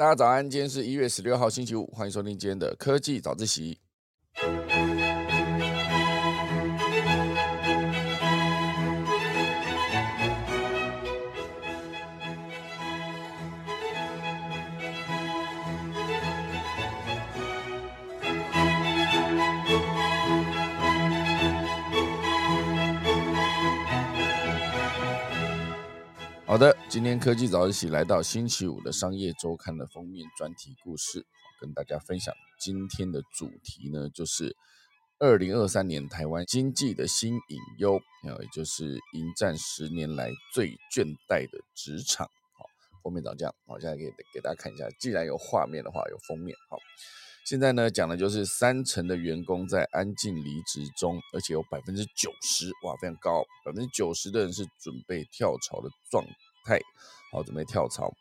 大家早安，今天是一月十六号星期五，欢迎收听今天的科技早自习。好的，今天科技早一起来到星期五的商业周刊的封面专题故事，跟大家分享今天的主题呢，就是二零二三年台湾经济的新隐忧，也就是迎战十年来最倦怠的职场。好，封面长这样，好，现在给给大家看一下，既然有画面的话，有封面。好，现在呢讲的就是三成的员工在安静离职中，而且有百分之九十，哇，非常高，百分之九十的人是准备跳槽的状。态好，准备跳槽。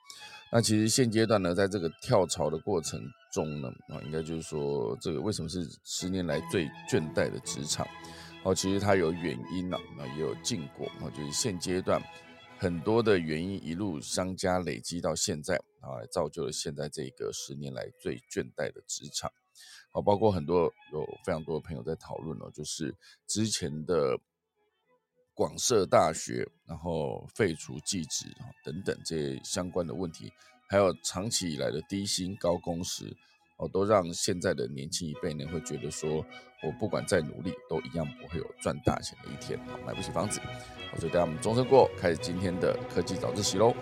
那其实现阶段呢，在这个跳槽的过程中呢，啊，应该就是说，这个为什么是十年来最倦怠的职场？哦，其实它有原因呐，啊，也有禁果，啊，就是现阶段很多的原因一路相加累积到现在，啊，造就了现在这个十年来最倦怠的职场。好，包括很多有非常多的朋友在讨论哦，就是之前的。广设大学，然后废除技职啊等等这些相关的问题，还有长期以来的低薪高工时，哦，都让现在的年轻一辈呢会觉得说，我不管再努力，都一样不会有赚大钱的一天，好，买不起房子，好，所以大家我们钟声过，开始今天的科技早自习喽。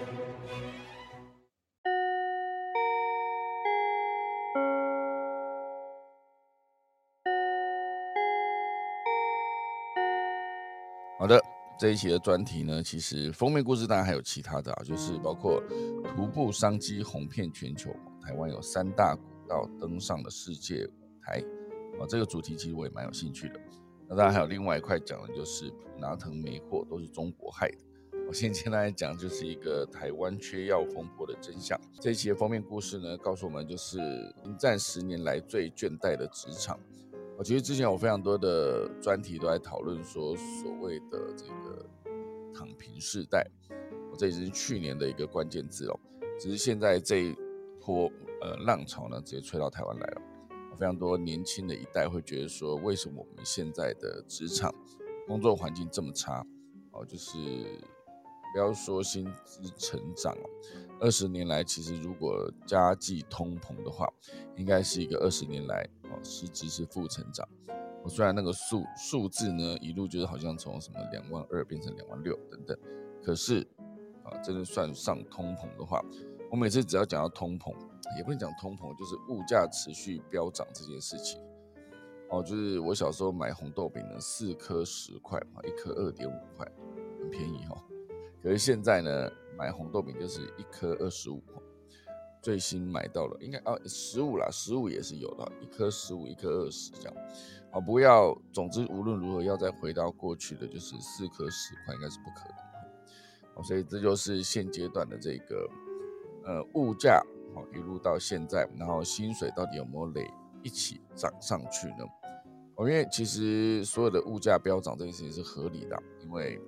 好的，这一期的专题呢，其实封面故事当然还有其他的啊，就是包括徒步商机红遍全球，台湾有三大股到登上了世界舞台啊，这个主题其实我也蛮有兴趣的。那当然还有另外一块讲的就是拿藤没货都是中国害的。我先简单来讲，就是一个台湾缺药风波的真相。这一期的封面故事呢，告诉我们就是迎战十年来最倦怠的职场。我其实之前有非常多的专题都在讨论说所谓的这个躺平世代，我这已经是去年的一个关键字哦。只是现在这一波呃浪潮呢，直接吹到台湾来了。非常多年轻的一代会觉得说，为什么我们现在的职场工作环境这么差？哦，就是不要说薪资成长哦，二十年来其实如果加计通膨的话，应该是一个二十年来。哦，实质是负成长。我虽然那个数数字呢，一路就是好像从什么两万二变成两万六等等，可是啊，真的算上通膨的话，我每次只要讲到通膨，也不能讲通膨，就是物价持续飙涨这件事情。哦，就是我小时候买红豆饼呢，四颗十块嘛，一颗二点五块，很便宜哈。可是现在呢，买红豆饼就是一颗二十五。最新买到了，应该啊十五啦，十五也是有的，一颗十五，一颗二十这样。好，不要，总之无论如何要再回到过去的就是四颗十块，应该是不可能。好，所以这就是现阶段的这个呃物价，一路到现在，然后薪水到底有没有累一起涨上去呢？哦，因为其实所有的物价飙涨这件事情是合理的，因为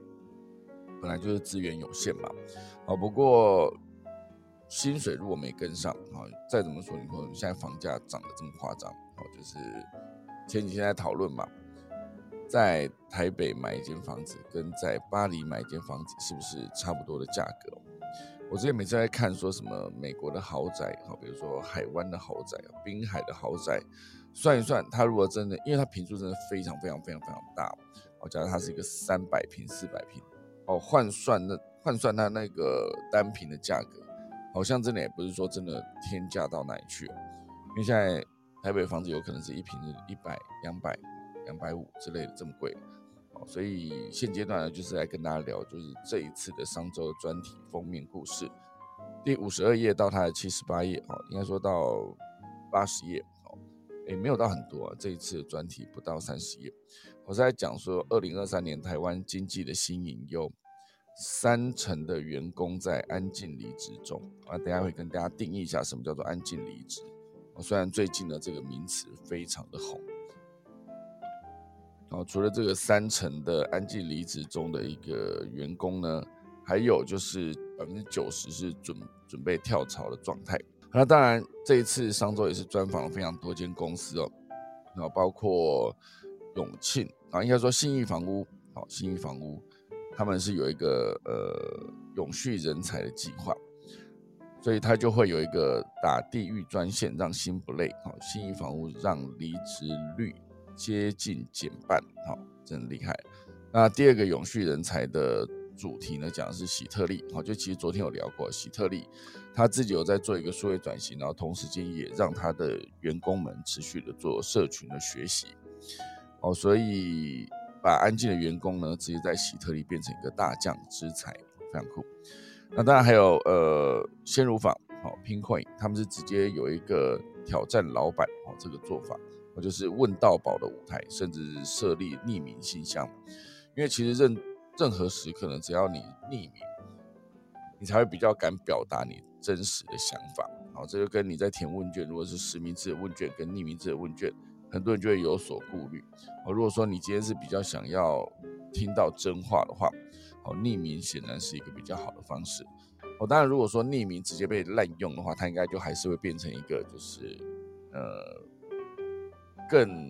本来就是资源有限嘛。好，不过。薪水如果没跟上，啊，再怎么说，你说现在房价涨得这么夸张，哦，就是前几天在讨论嘛，在台北买一间房子，跟在巴黎买一间房子是不是差不多的价格？我之前每次在看说什么美国的豪宅，好，比如说海湾的豪宅，滨海的豪宅，算一算，它如果真的，因为它平数真的非常非常非常非常大，哦，假如它是一个三百平、四百平，哦，换算那换算它那个单平的价格。好像真的也不是说真的天价到哪里去，因为现在台北房子有可能是一平一百、两百、两百五之类的这么贵，哦，所以现阶段呢就是来跟大家聊，就是这一次的商周专题封面故事，第五十二页到它的七十八页，哦，应该说到八十页，哦，也没有到很多，啊这一次的专题不到三十页，我是在讲说二零二三年台湾经济的新隐忧。三成的员工在安静离职中啊，等下会跟大家定义一下什么叫做安静离职。虽然最近的这个名词非常的红，哦，除了这个三成的安静离职中的一个员工呢，还有就是百分之九十是准准备跳槽的状态。那当然，这一次商周也是专访了非常多间公司哦，然后包括永庆啊，应该说信义房屋，好，信义房屋他们是有一个呃永续人才的计划，所以他就会有一个打地域专线，让心不累，好，信义房屋让离职率接近减半，好，真厉害。那第二个永续人才的。主题呢讲的是喜特利，好，就其实昨天有聊过，喜特利他自己有在做一个数位转型，然后同时间也让他的员工们持续的做社群的学习，哦，所以把安静的员工呢直接在喜特利变成一个大将之才，非常酷。那当然还有呃鲜乳坊，好，Pincoin 他们是直接有一个挑战老板，哦，这个做法，我，就是问到宝的舞台，甚至设立匿名信箱，因为其实任。任何时刻呢，只要你匿名，你才会比较敢表达你真实的想法。好，这就跟你在填问卷，如果是实名制的问卷跟匿名制的问卷，很多人就会有所顾虑。哦，如果说你今天是比较想要听到真话的话，哦，匿名显然是一个比较好的方式。哦，当然，如果说匿名直接被滥用的话，它应该就还是会变成一个就是呃更。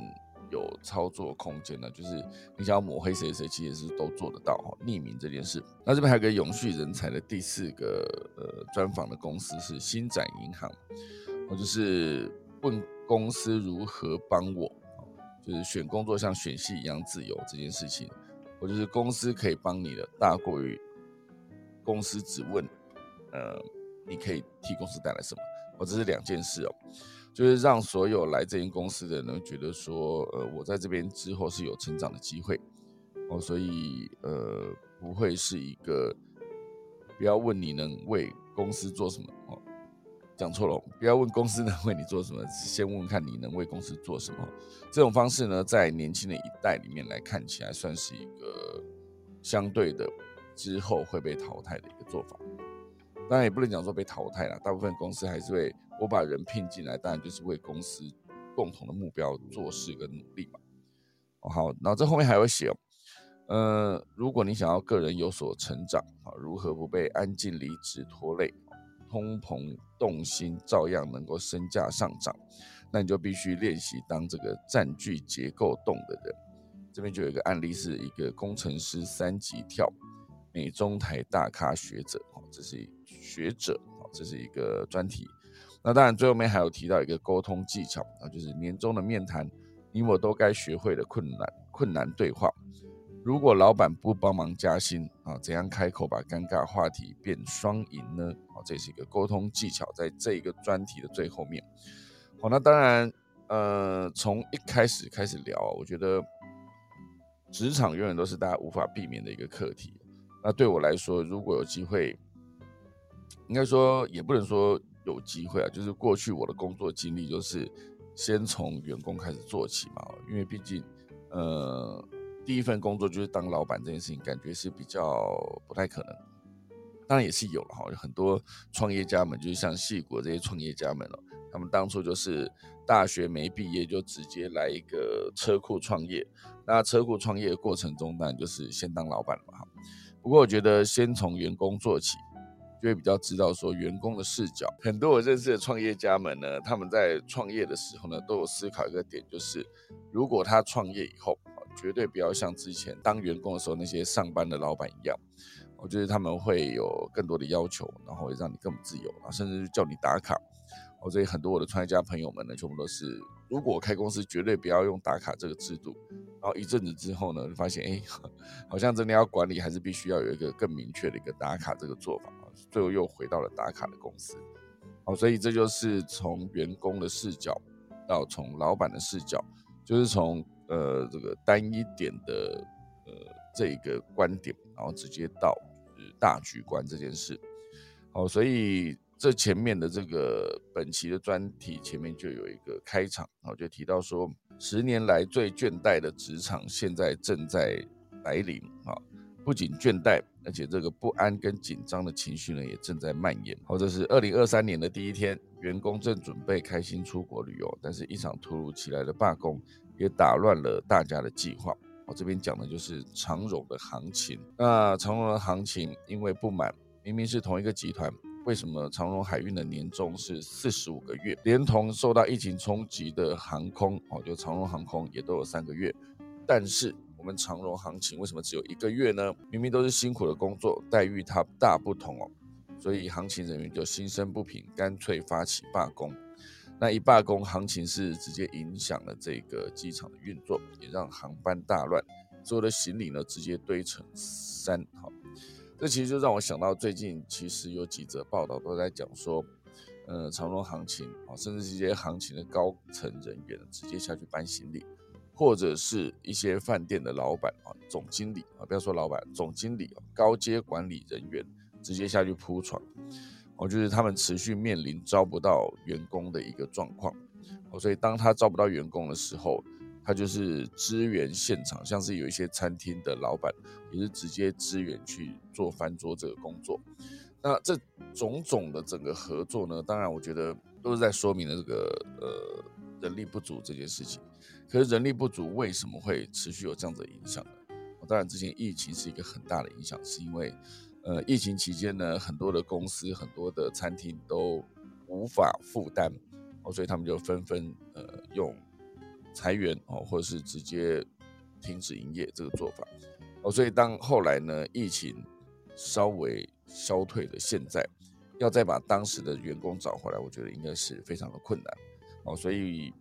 有操作空间的，就是你想要抹黑谁谁，其实是都做得到哈。匿名这件事，那这边还有个永续人才的第四个呃专访的公司是新展银行，我就是问公司如何帮我，就是选工作像选戏一样自由这件事情，我就是公司可以帮你的大过于公司只问，呃，你可以替公司带来什么，我，这是两件事哦。就是让所有来这间公司的人觉得说，呃，我在这边之后是有成长的机会哦，所以呃，不会是一个不要问你能为公司做什么哦，讲错了，不要问公司能为你做什么，先问问看你能为公司做什么。这种方式呢，在年轻的一代里面来看起来，算是一个相对的之后会被淘汰的一个做法。当然也不能讲说被淘汰了，大部分公司还是会。我把人聘进来，当然就是为公司共同的目标做事跟努力嘛。好，然后这后面还有写哦，呃，如果你想要个人有所成长啊，如何不被安静离职拖累，通膨动心照样能够身价上涨，那你就必须练习当这个占据结构洞的人。这边就有一个案例，是一个工程师三级跳，美中台大咖学者，哦，这是学者，哦，这是一个专题。那当然，最后面还有提到一个沟通技巧啊，就是年终的面谈，你我都该学会的困难困难对话。如果老板不帮忙加薪啊，怎样开口把尴尬话题变双赢呢？啊，这是一个沟通技巧，在这一个专题的最后面。好，那当然，呃，从一开始开始聊，我觉得职场永远都是大家无法避免的一个课题。那对我来说，如果有机会，应该说也不能说。有机会啊，就是过去我的工作经历就是先从员工开始做起嘛，因为毕竟呃第一份工作就是当老板这件事情，感觉是比较不太可能。当然也是有了哈，很多创业家们，就是像戏国这些创业家们哦，他们当初就是大学没毕业就直接来一个车库创业。那车库创业过程中，当然就是先当老板嘛哈。不过我觉得先从员工做起。就会比较知道说员工的视角。很多我认识的创业家们呢，他们在创业的时候呢，都有思考一个点，就是如果他创业以后，绝对不要像之前当员工的时候那些上班的老板一样，我觉得他们会有更多的要求，然后会让你更自由，然后甚至叫你打卡。我所以很多我的创业家朋友们呢，全部都是，如果开公司，绝对不要用打卡这个制度。然后一阵子之后呢，发现哎，好像真的要管理，还是必须要有一个更明确的一个打卡这个做法。最后又回到了打卡的公司，好，所以这就是从员工的视角到从老板的视角，就是从呃这个单一点的呃这个观点，然后直接到大局观这件事。好，所以这前面的这个本期的专题前面就有一个开场，然后就提到说，十年来最倦怠的职场现在正在来临啊。不仅倦怠，而且这个不安跟紧张的情绪呢，也正在蔓延。或者是二零二三年的第一天，员工正准备开心出国旅游，但是一场突如其来的罢工也打乱了大家的计划。我这边讲的就是长荣的行情。那长荣的行情因为不满，明明是同一个集团，为什么长荣海运的年终是四十五个月，连同受到疫情冲击的航空哦，就长荣航空也都有三个月，但是我们长荣行情为什么只有一个月呢？明明都是辛苦的工作，待遇它大不同哦，所以行情人员就心生不平，干脆发起罢工。那一罢工，行情是直接影响了这个机场的运作，也让航班大乱，所有的行李呢直接堆成山。好，这其实就让我想到最近其实有几则报道都在讲说，呃，长荣行情啊，甚至这些行情的高层人员直接下去搬行李，或者是一些饭店的老板啊、总经理啊，不要说老板，总经理啊，高阶管理人员直接下去铺床。哦，就是他们持续面临招不到员工的一个状况，哦，所以当他招不到员工的时候，他就是支援现场，像是有一些餐厅的老板也是直接支援去做翻桌这个工作。那这种种的整个合作呢，当然我觉得都是在说明了这个呃人力不足这件事情。可是人力不足为什么会持续有这样子的影响呢？当然之前疫情是一个很大的影响，是因为。呃，疫情期间呢，很多的公司、很多的餐厅都无法负担哦，所以他们就纷纷呃用裁员哦，或者是直接停止营业这个做法哦。所以当后来呢，疫情稍微消退的现在，要再把当时的员工找回来，我觉得应该是非常的困难哦。所以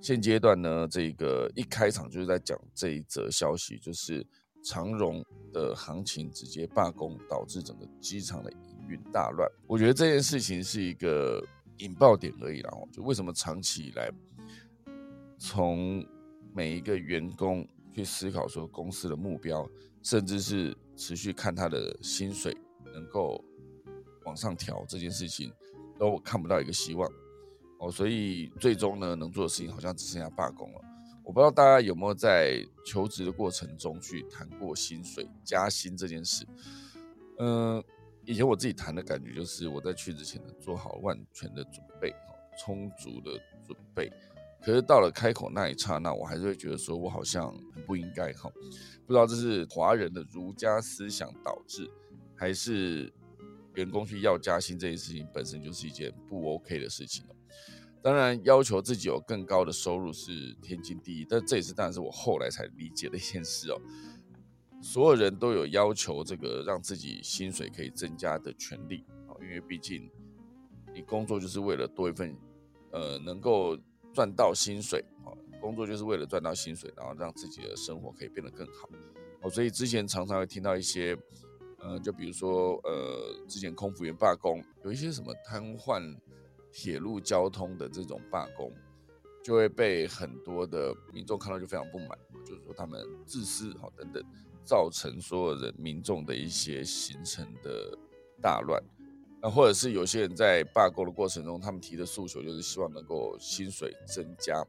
现阶段呢，这个一开场就是在讲这一则消息，就是。长荣的行情直接罢工，导致整个机场的营运大乱。我觉得这件事情是一个引爆点而已啦。就为什么长期以来，从每一个员工去思考说公司的目标，甚至是持续看他的薪水能够往上调这件事情，都看不到一个希望哦。所以最终呢，能做的事情好像只剩下罢工了。我不知道大家有没有在求职的过程中去谈过薪水加薪这件事。嗯，以前我自己谈的感觉就是，我在去之前呢做好万全的准备，充足的准备。可是到了开口那一刹那，我还是会觉得说我好像很不应该哈。不知道这是华人的儒家思想导致，还是员工去要加薪这件事情本身就是一件不 OK 的事情当然，要求自己有更高的收入是天经地义，但这也是当然是我后来才理解的一件事哦。所有人都有要求这个让自己薪水可以增加的权利啊，因为毕竟你工作就是为了多一份，呃，能够赚到薪水啊，工作就是为了赚到薪水，然后让自己的生活可以变得更好哦。所以之前常常会听到一些，呃，就比如说，呃，之前空服员罢工，有一些什么瘫痪。铁路交通的这种罢工，就会被很多的民众看到就非常不满，就是说他们自私哈等等，造成所有人民众的一些形成的大乱。那或者是有些人在罢工的过程中，他们提的诉求就是希望能够薪水增加，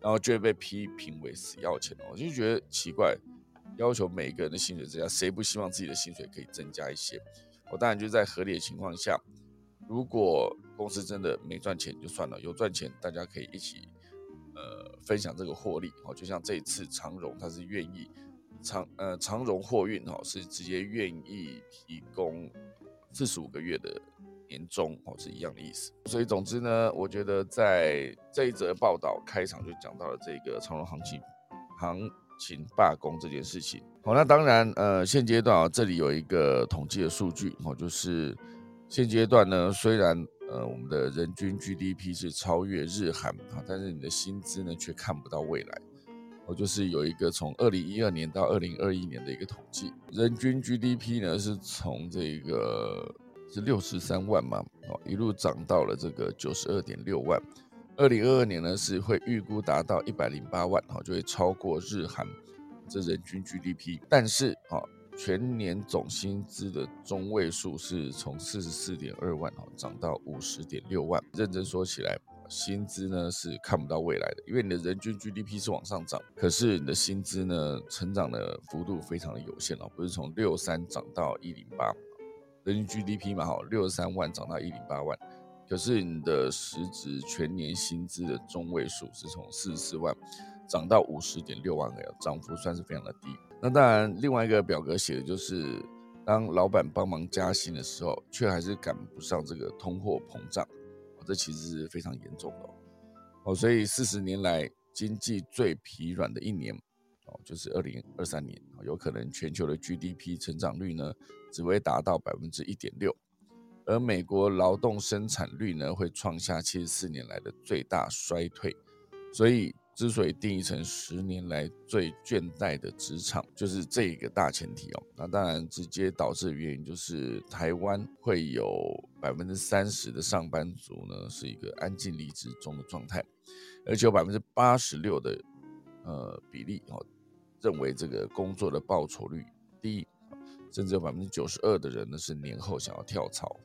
然后就会被批评为死要钱。我就觉得奇怪，要求每个人的薪水增加，谁不希望自己的薪水可以增加一些？我当然就在合理的情况下。如果公司真的没赚钱就算了，有赚钱大家可以一起呃分享这个获利哦。就像这一次长荣，他是愿意长呃长荣货运哈是直接愿意提供四十五个月的年终哦是一样的意思。所以总之呢，我觉得在这一则报道开场就讲到了这个长荣行情行情罢工这件事情。好，那当然呃现阶段啊这里有一个统计的数据哦，就是。现阶段呢，虽然呃我们的人均 GDP 是超越日韩啊，但是你的薪资呢却看不到未来。我就是有一个从二零一二年到二零二一年的一个统计，人均 GDP 呢是从这个是六十三万嘛，哦一路涨到了这个九十二点六万。二零二二年呢是会预估达到一百零八万，哈就会超过日韩这人均 GDP，但是啊。全年总薪资的中位数是从四十四点二万哦涨到五十点六万。认真说起来，薪资呢是看不到未来的，因为你的人均 GDP 是往上涨，可是你的薪资呢成长的幅度非常的有限哦，不是从六三涨到一零八，人均 GDP 嘛哈，六十三万涨到一零八万，可是你的实质全年薪资的中位数是从四十四万涨到五十点六万个，涨幅算是非常的低。那当然，另外一个表格写的就是当老板帮忙加薪的时候，却还是赶不上这个通货膨胀，这其实是非常严重的哦。所以四十年来经济最疲软的一年哦，就是二零二三年，有可能全球的 GDP 成长率呢只会达到百分之一点六，而美国劳动生产率呢会创下七十四年来的最大衰退，所以。之所以定义成十年来最倦怠的职场，就是这一个大前提哦。那当然，直接导致的原因就是台湾会有百分之三十的上班族呢是一个安静离职中的状态，而且有百分之八十六的呃比例哦认为这个工作的报酬率低，甚至有百分之九十二的人呢是年后想要跳槽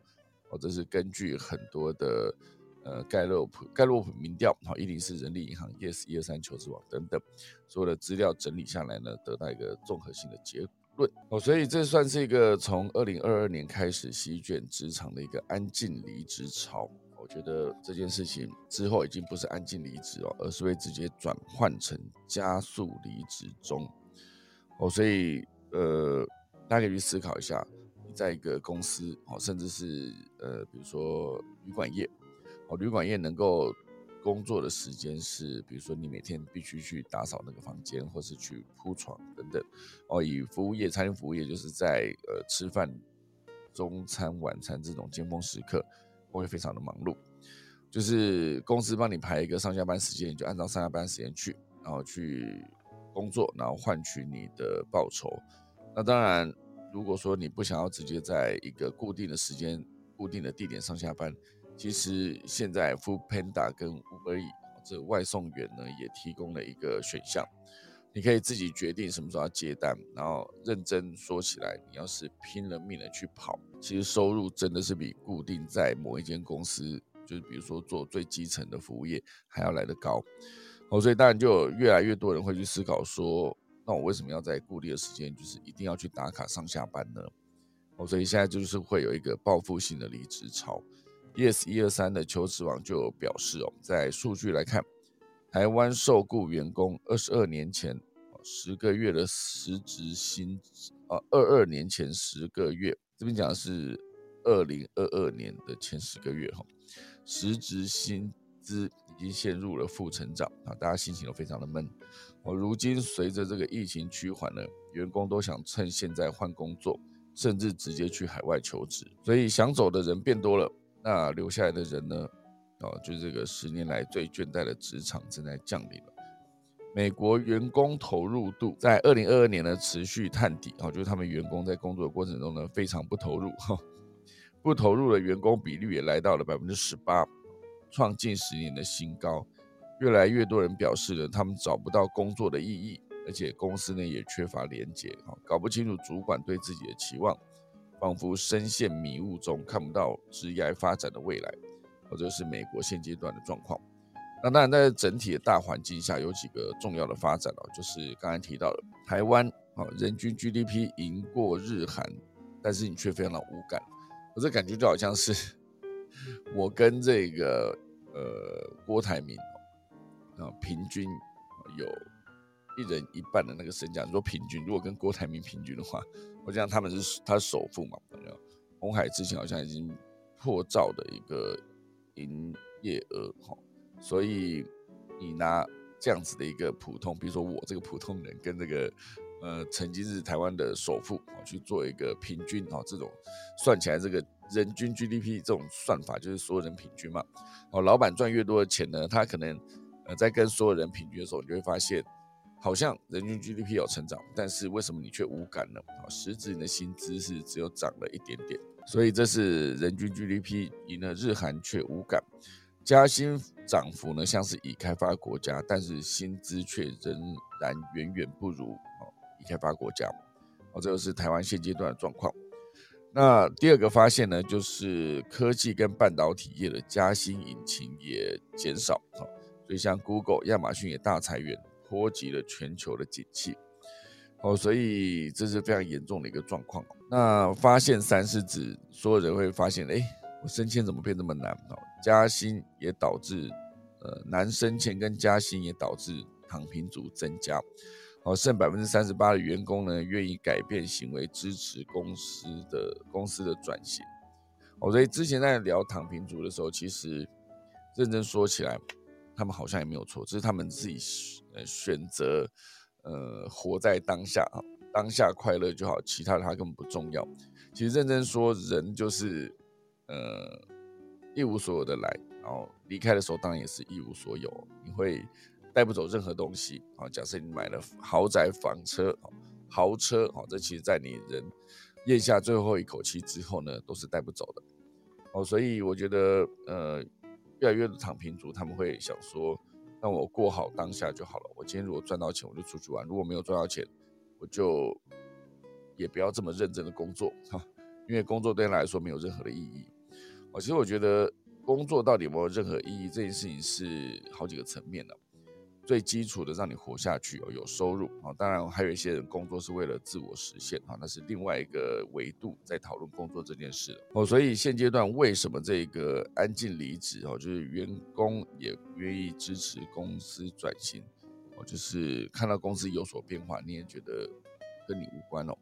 哦。这是根据很多的。呃，盖洛普盖洛普民调，好，一零四人力银行，yes 一二三求职网等等，所有的资料整理下来呢，得到一个综合性的结论哦，所以这算是一个从二零二二年开始席卷职场的一个安静离职潮。我觉得这件事情之后已经不是安静离职哦，而是会直接转换成加速离职中哦，所以呃，大家可以去思考一下，你在一个公司哦，甚至是呃，比如说旅馆业。哦，旅馆业能够工作的时间是，比如说你每天必须去打扫那个房间，或是去铺床等等。哦，以服务业、餐饮服务业，就是在呃吃饭、中餐、晚餐这种尖峰时刻，会非常的忙碌。就是公司帮你排一个上下班时间，你就按照上下班时间去，然后去工作，然后换取你的报酬。那当然，如果说你不想要直接在一个固定的时间、固定的地点上下班，其实现在 f o o Panda 跟 Uber E 这外送员呢，也提供了一个选项，你可以自己决定什么时候要接单。然后认真说起来，你要是拼了命的去跑，其实收入真的是比固定在某一间公司，就是比如说做最基层的服务业还要来得高。哦，所以当然就有越来越多人会去思考说，那我为什么要在固定的时间，就是一定要去打卡上下班呢？哦，所以现在就是会有一个报复性的离职潮。Yes，一二三的求职网就表示哦，在数据来看，台湾受雇员工二十二年前十个月的实职薪啊，二二年前十个月，这边讲的是二零二二年的前十个月哈，实职薪资已经陷入了负成长啊，大家心情都非常的闷。哦，如今随着这个疫情趋缓呢，员工都想趁现在换工作，甚至直接去海外求职，所以想走的人变多了。那留下来的人呢？哦，就这个十年来最倦怠的职场正在降临了。美国员工投入度在二零二二年呢持续探底，哦，就是他们员工在工作的过程中呢非常不投入，哈，不投入的员工比率也来到了百分之十八，创近十年的新高。越来越多人表示了他们找不到工作的意义，而且公司呢也缺乏连结，哈，搞不清楚主管对自己的期望。仿佛深陷迷雾中，看不到职业发展的未来，或者是美国现阶段的状况。那当然，在整体的大环境下，有几个重要的发展哦，就是刚才提到的台湾啊，人均 GDP 赢过日韩，但是你却非常的无感。我这感觉就好像是我跟这个呃郭台铭啊，平均有一人一半的那个身价。你说平均，如果跟郭台铭平均的话。我讲他们是他首富嘛，红海之前好像已经破兆的一个营业额哈，所以你拿这样子的一个普通，比如说我这个普通人跟这个呃曾经是台湾的首富啊去做一个平均啊，这种算起来这个人均 GDP 这种算法就是所有人平均嘛，哦，老板赚越多的钱呢，他可能呃在跟所有人平均的时候，你就会发现。好像人均 GDP 有成长，但是为什么你却无感呢？啊，实质你的薪资是只有涨了一点点，所以这是人均 GDP 赢了日韩却无感，加薪涨幅呢像是已开发国家，但是薪资却仍然远远不如啊已开发国家，哦，这个是台湾现阶段的状况。那第二个发现呢，就是科技跟半导体业的加薪引擎也减少，哈，所以像 Google、亚马逊也大裁员。波及了全球的景气，哦，所以这是非常严重的一个状况。那发现三是指所有人会发现，哎，我升迁怎么变这么难？哦，加薪也导致，呃，难升迁跟加薪也导致躺平族增加。哦，剩百分之三十八的员工呢愿意改变行为，支持公司的公司的转型。哦，所以之前在聊躺平族的时候，其实认真说起来，他们好像也没有错，只是他们自己呃选择呃活在当下啊，当下快乐就好，其他的他根本不重要。其实认真说，人就是呃一无所有的来，然后离开的时候当然也是一无所有，你会。带不走任何东西啊！假设你买了豪宅、房车、豪车，啊，这其实在你人咽下最后一口气之后呢，都是带不走的哦。所以我觉得，呃，越来越多躺平族他们会想说，那我过好当下就好了。我今天如果赚到钱，我就出去玩；如果没有赚到钱，我就也不要这么认真的工作哈，因为工作对他来说没有任何的意义。哦，其实我觉得工作到底有没有任何意义，这件事情是好几个层面的。最基础的让你活下去哦，有收入啊，当然还有一些人工作是为了自我实现啊，那是另外一个维度在讨论工作这件事哦。所以现阶段为什么这个安静离职哦，就是员工也愿意支持公司转型哦，就是看到公司有所变化，你也觉得跟你无关哦，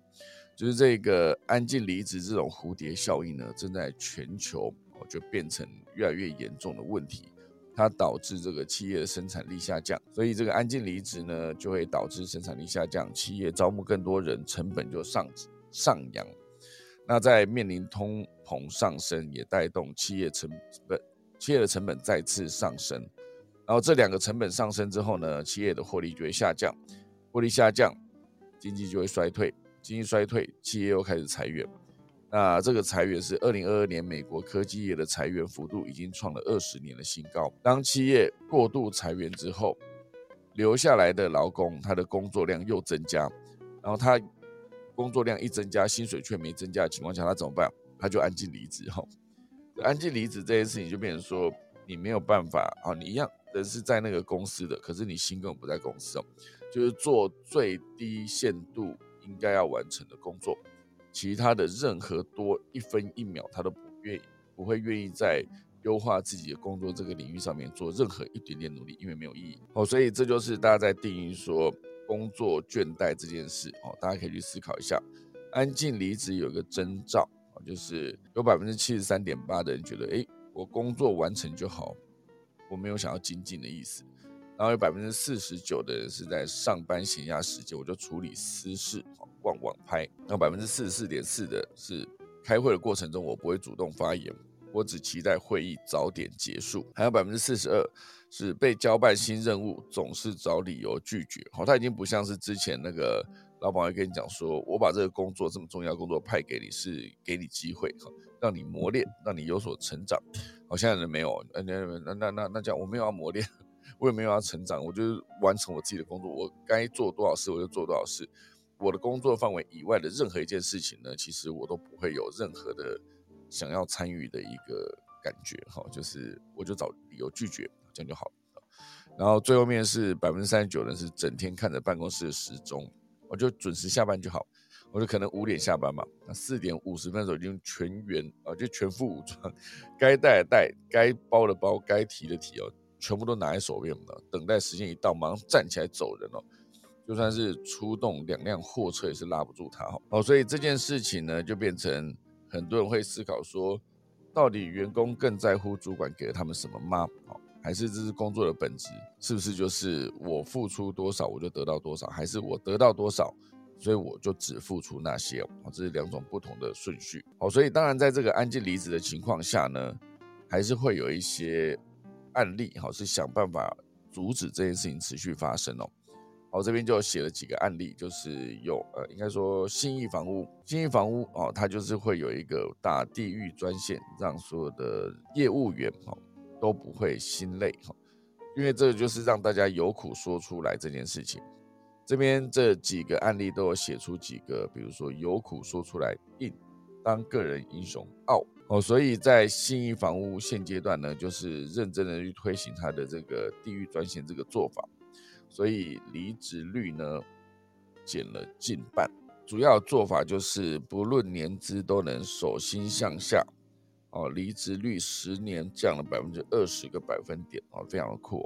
就是这个安静离职这种蝴蝶效应呢，正在全球哦就变成越来越严重的问题。它导致这个企业的生产力下降，所以这个安静离职呢，就会导致生产力下降，企业招募更多人，成本就上上扬。那在面临通膨上升，也带动企业成本，企业的成本再次上升。然后这两个成本上升之后呢，企业的获利就会下降，获利下降，经济就会衰退，经济衰退，企业又开始裁员。那这个裁员是二零二二年美国科技业的裁员幅度已经创了二十年的新高。当企业过度裁员之后，留下来的劳工他的工作量又增加，然后他工作量一增加，薪水却没增加的情况下，他怎么办？他就安静离职。哈，安静离职这件事情就变成说，你没有办法啊，你一样人是在那个公司的，可是你心根本不在公司哦，就是做最低限度应该要完成的工作。其他的任何多一分一秒，他都不愿意，不会愿意在优化自己的工作这个领域上面做任何一点点努力，因为没有意义哦。所以这就是大家在定义说工作倦怠这件事哦，大家可以去思考一下。安静离职有一个征兆哦，就是有百分之七十三点八的人觉得，哎，我工作完成就好，我没有想要精进的意思。然后有百分之四十九的人是在上班闲暇时间，我就处理私事，逛网拍。那百分之四十四点四的是开会的过程中，我不会主动发言，我只期待会议早点结束。还有百分之四十二是被交办新任务，总是找理由拒绝。好，他已经不像是之前那个老板会跟你讲说，我把这个工作这么重要工作派给你，是给你机会，让你磨练，让你有所成长。好，现在人没有，那那那那那这样，我没有要磨练。我也没有要成长，我就是完成我自己的工作。我该做多少事，我就做多少事。我的工作范围以外的任何一件事情呢，其实我都不会有任何的想要参与的一个感觉。哈，就是我就找理由拒绝，这样就好了。然后最后面是百分之三十九人是整天看着办公室的时钟，我就准时下班就好。我就可能五点下班嘛，那四点五十分的时候已经全员啊，就全副武装，该带的带，该包的包，该提的提哦。全部都拿在手边了，等待时间一到，马上站起来走人哦。就算是出动两辆货车，也是拉不住他哈。哦，所以这件事情呢，就变成很多人会思考说，到底员工更在乎主管给了他们什么吗？哦，还是这是工作的本质？是不是就是我付出多少我就得到多少？还是我得到多少，所以我就只付出那些？哦，这是两种不同的顺序。哦，所以当然在这个安静离职的情况下呢，还是会有一些。案例好是想办法阻止这件事情持续发生哦。好，这边就写了几个案例，就是有呃，应该说信义房屋，信义房屋哦，它就是会有一个大地域专线，让所有的业务员哦都不会心累哈，因为这个就是让大家有苦说出来这件事情。这边这几个案例都有写出几个，比如说有苦说出来，硬当个人英雄傲。哦，所以在新义房屋现阶段呢，就是认真的去推行它的这个地域专线这个做法，所以离职率呢减了近半。主要做法就是不论年资都能手心向下。哦，离职率十年降了百分之二十个百分点，哦，非常的酷。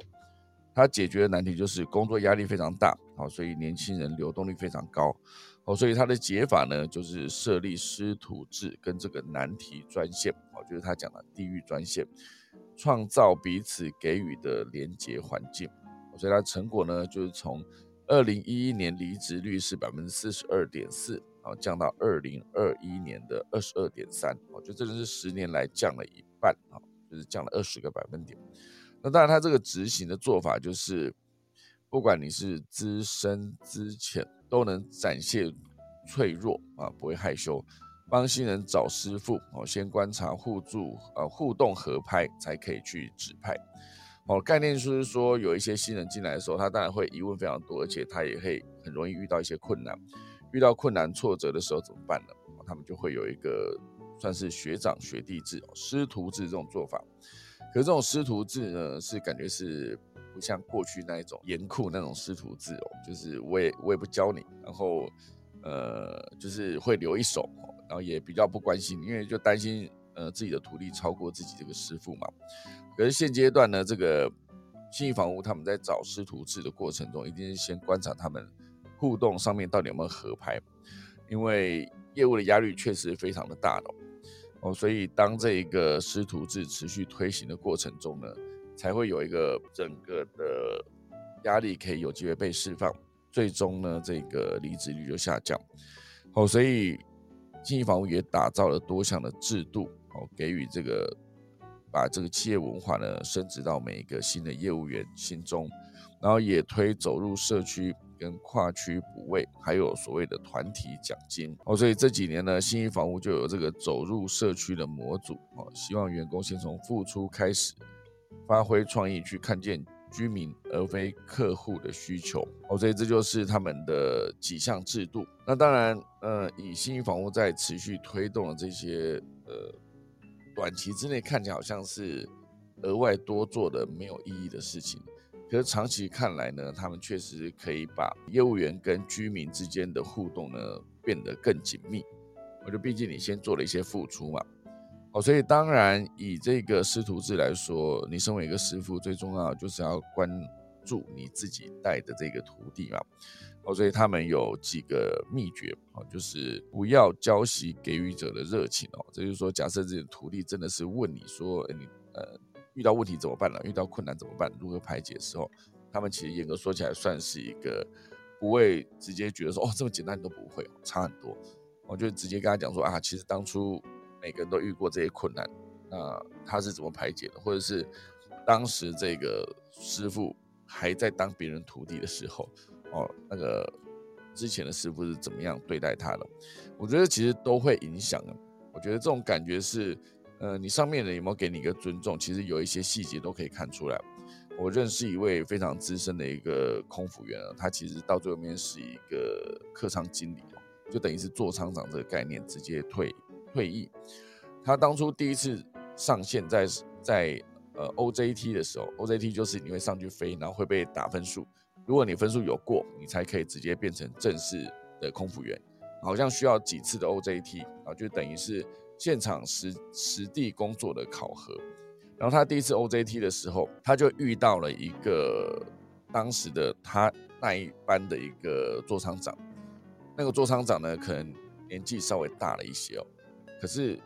他解决的难题就是工作压力非常大，哦，所以年轻人流动率非常高，哦，所以他的解法呢，就是设立师徒制跟这个难题专线，哦，就是他讲的地域专线，创造彼此给予的连结环境，所以他成果呢，就是从二零一一年离职率是百分之四十二点四，啊，降到二零二一年的二十二点三，我觉得真的是十年来降了一半，啊，就是降了二十个百分点。那当然，他这个执行的做法就是，不管你是资深资浅，都能展现脆弱啊，不会害羞，帮新人找师傅哦，先观察互助啊，互动合拍才可以去指派。哦，概念就是说，有一些新人进来的时候，他当然会疑问非常多，而且他也会很容易遇到一些困难。遇到困难挫折的时候怎么办呢？他们就会有一个算是学长学弟制、师徒制这种做法。可是这种师徒制呢，是感觉是不像过去那一种严酷那种师徒制哦，就是我也我也不教你，然后呃就是会留一手，然后也比较不关心，因为就担心呃自己的徒弟超过自己这个师傅嘛。可是现阶段呢，这个信义房屋他们在找师徒制的过程中，一定是先观察他们互动上面到底有没有合拍，因为业务的压力确实非常的大的。哦，所以当这一个师徒制持续推行的过程中呢，才会有一个整个的压力可以有机会被释放，最终呢，这个离职率就下降。哦，所以经济房屋也打造了多项的制度，哦，给予这个把这个企业文化呢升值到每一个新的业务员心中，然后也推走入社区。跟跨区补位，还有所谓的团体奖金哦，所以这几年呢，新一房屋就有这个走入社区的模组哦，希望员工先从付出开始，发挥创意去看见居民而非客户的需求哦，所以这就是他们的几项制度。那当然，呃，以新一房屋在持续推动的这些呃短期之内看起来好像是额外多做的没有意义的事情。可是长期看来呢，他们确实可以把业务员跟居民之间的互动呢变得更紧密。我觉得，毕竟你先做了一些付出嘛，哦，所以当然以这个师徒制来说，你身为一个师傅，最重要就是要关注你自己带的这个徒弟嘛，哦，所以他们有几个秘诀哦，就是不要浇熄给予者的热情哦。这就是说，假设这个徒弟真的是问你说，你呃。遇到问题怎么办了？遇到困难怎么办？如何排解的时候，他们其实严格说起来算是一个不会直接觉得说哦这么简单你都不会，差很多。我就直接跟他讲说啊，其实当初每个人都遇过这些困难，那他是怎么排解的？或者是当时这个师傅还在当别人徒弟的时候，哦，那个之前的师傅是怎么样对待他的？我觉得其实都会影响的。我觉得这种感觉是。呃，你上面的有没有给你一个尊重？其实有一些细节都可以看出来。我认识一位非常资深的一个空服员啊，他其实到最后面是一个客舱经理，就等于是座舱长这个概念直接退退役。他当初第一次上线在在呃 OJT 的时候，OJT 就是你会上去飞，然后会被打分数。如果你分数有过，你才可以直接变成正式的空服员。好像需要几次的 OJT 啊，就等于是。现场实实地工作的考核，然后他第一次 OJT 的时候，他就遇到了一个当时的他那一班的一个座舱长，那个座舱长呢，可能年纪稍微大了一些哦，可是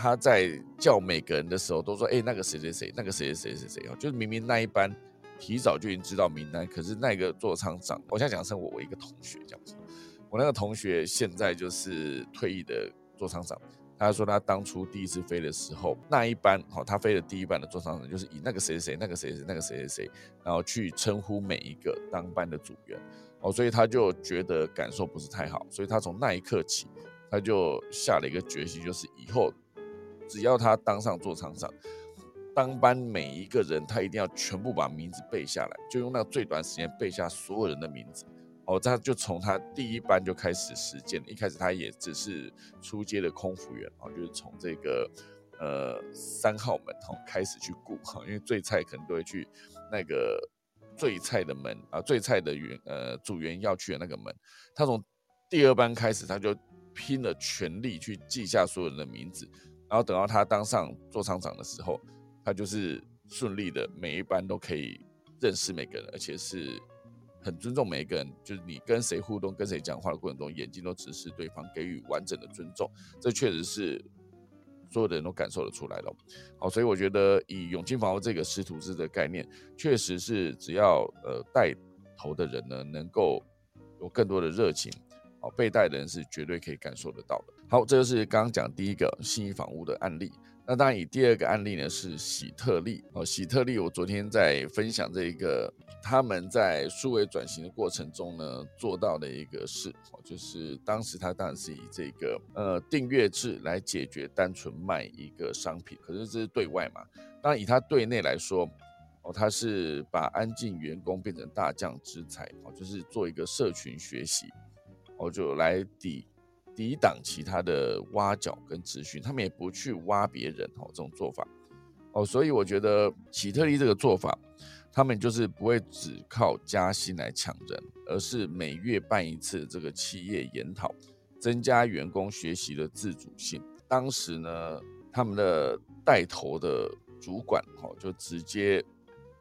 他在叫每个人的时候都说，哎，那个谁谁谁，那个谁谁谁谁谁哦，就是明明那一班提早就已经知道名单，可是那个座舱长，我现在讲成我我一个同学这样子，我那个同学现在就是退役的座舱长。他说他当初第一次飞的时候，那一班好，他飞的第一班的座舱长就是以那个谁谁谁、那个谁谁、那个谁谁谁，然后去称呼每一个当班的组员，哦，所以他就觉得感受不是太好，所以他从那一刻起，他就下了一个决心，就是以后只要他当上座舱长，当班每一个人他一定要全部把名字背下来，就用那最短时间背下所有人的名字。哦，他就从他第一班就开始实践，一开始他也只是出街的空服员哦，就是从这个呃三号门哦开始去顾哈，因为最菜可能都会去那个最菜的门啊，最菜的员呃组员要去的那个门。他从第二班开始，他就拼了全力去记下所有人的名字，然后等到他当上座舱长的时候，他就是顺利的每一班都可以认识每个人，而且是很尊重每一个人。就是你跟谁互动、跟谁讲话的过程中，眼睛都直视对方，给予完整的尊重。这确实是所有的人都感受得出来了。好，所以我觉得以永清房屋这个师徒制的概念，确实是只要呃带头的人呢，能够有更多的热情。好，被带的人是绝对可以感受得到的。好，这就是刚刚讲第一个信义房屋的案例。那当然，以第二个案例呢是喜特利哦，喜特利，我昨天在分享这一个他们在数位转型的过程中呢做到的一个事哦，就是当时他当然是以这个呃订阅制来解决单纯卖一个商品，可是这是对外嘛。当然以他对内来说哦，他是把安静员工变成大将之才哦，就是做一个社群学习。我就来抵抵挡其他的挖角跟咨询，他们也不去挖别人哦，这种做法哦，所以我觉得喜特利这个做法，他们就是不会只靠加薪来抢人，而是每月办一次这个企业研讨，增加员工学习的自主性。当时呢，他们的带头的主管哦，就直接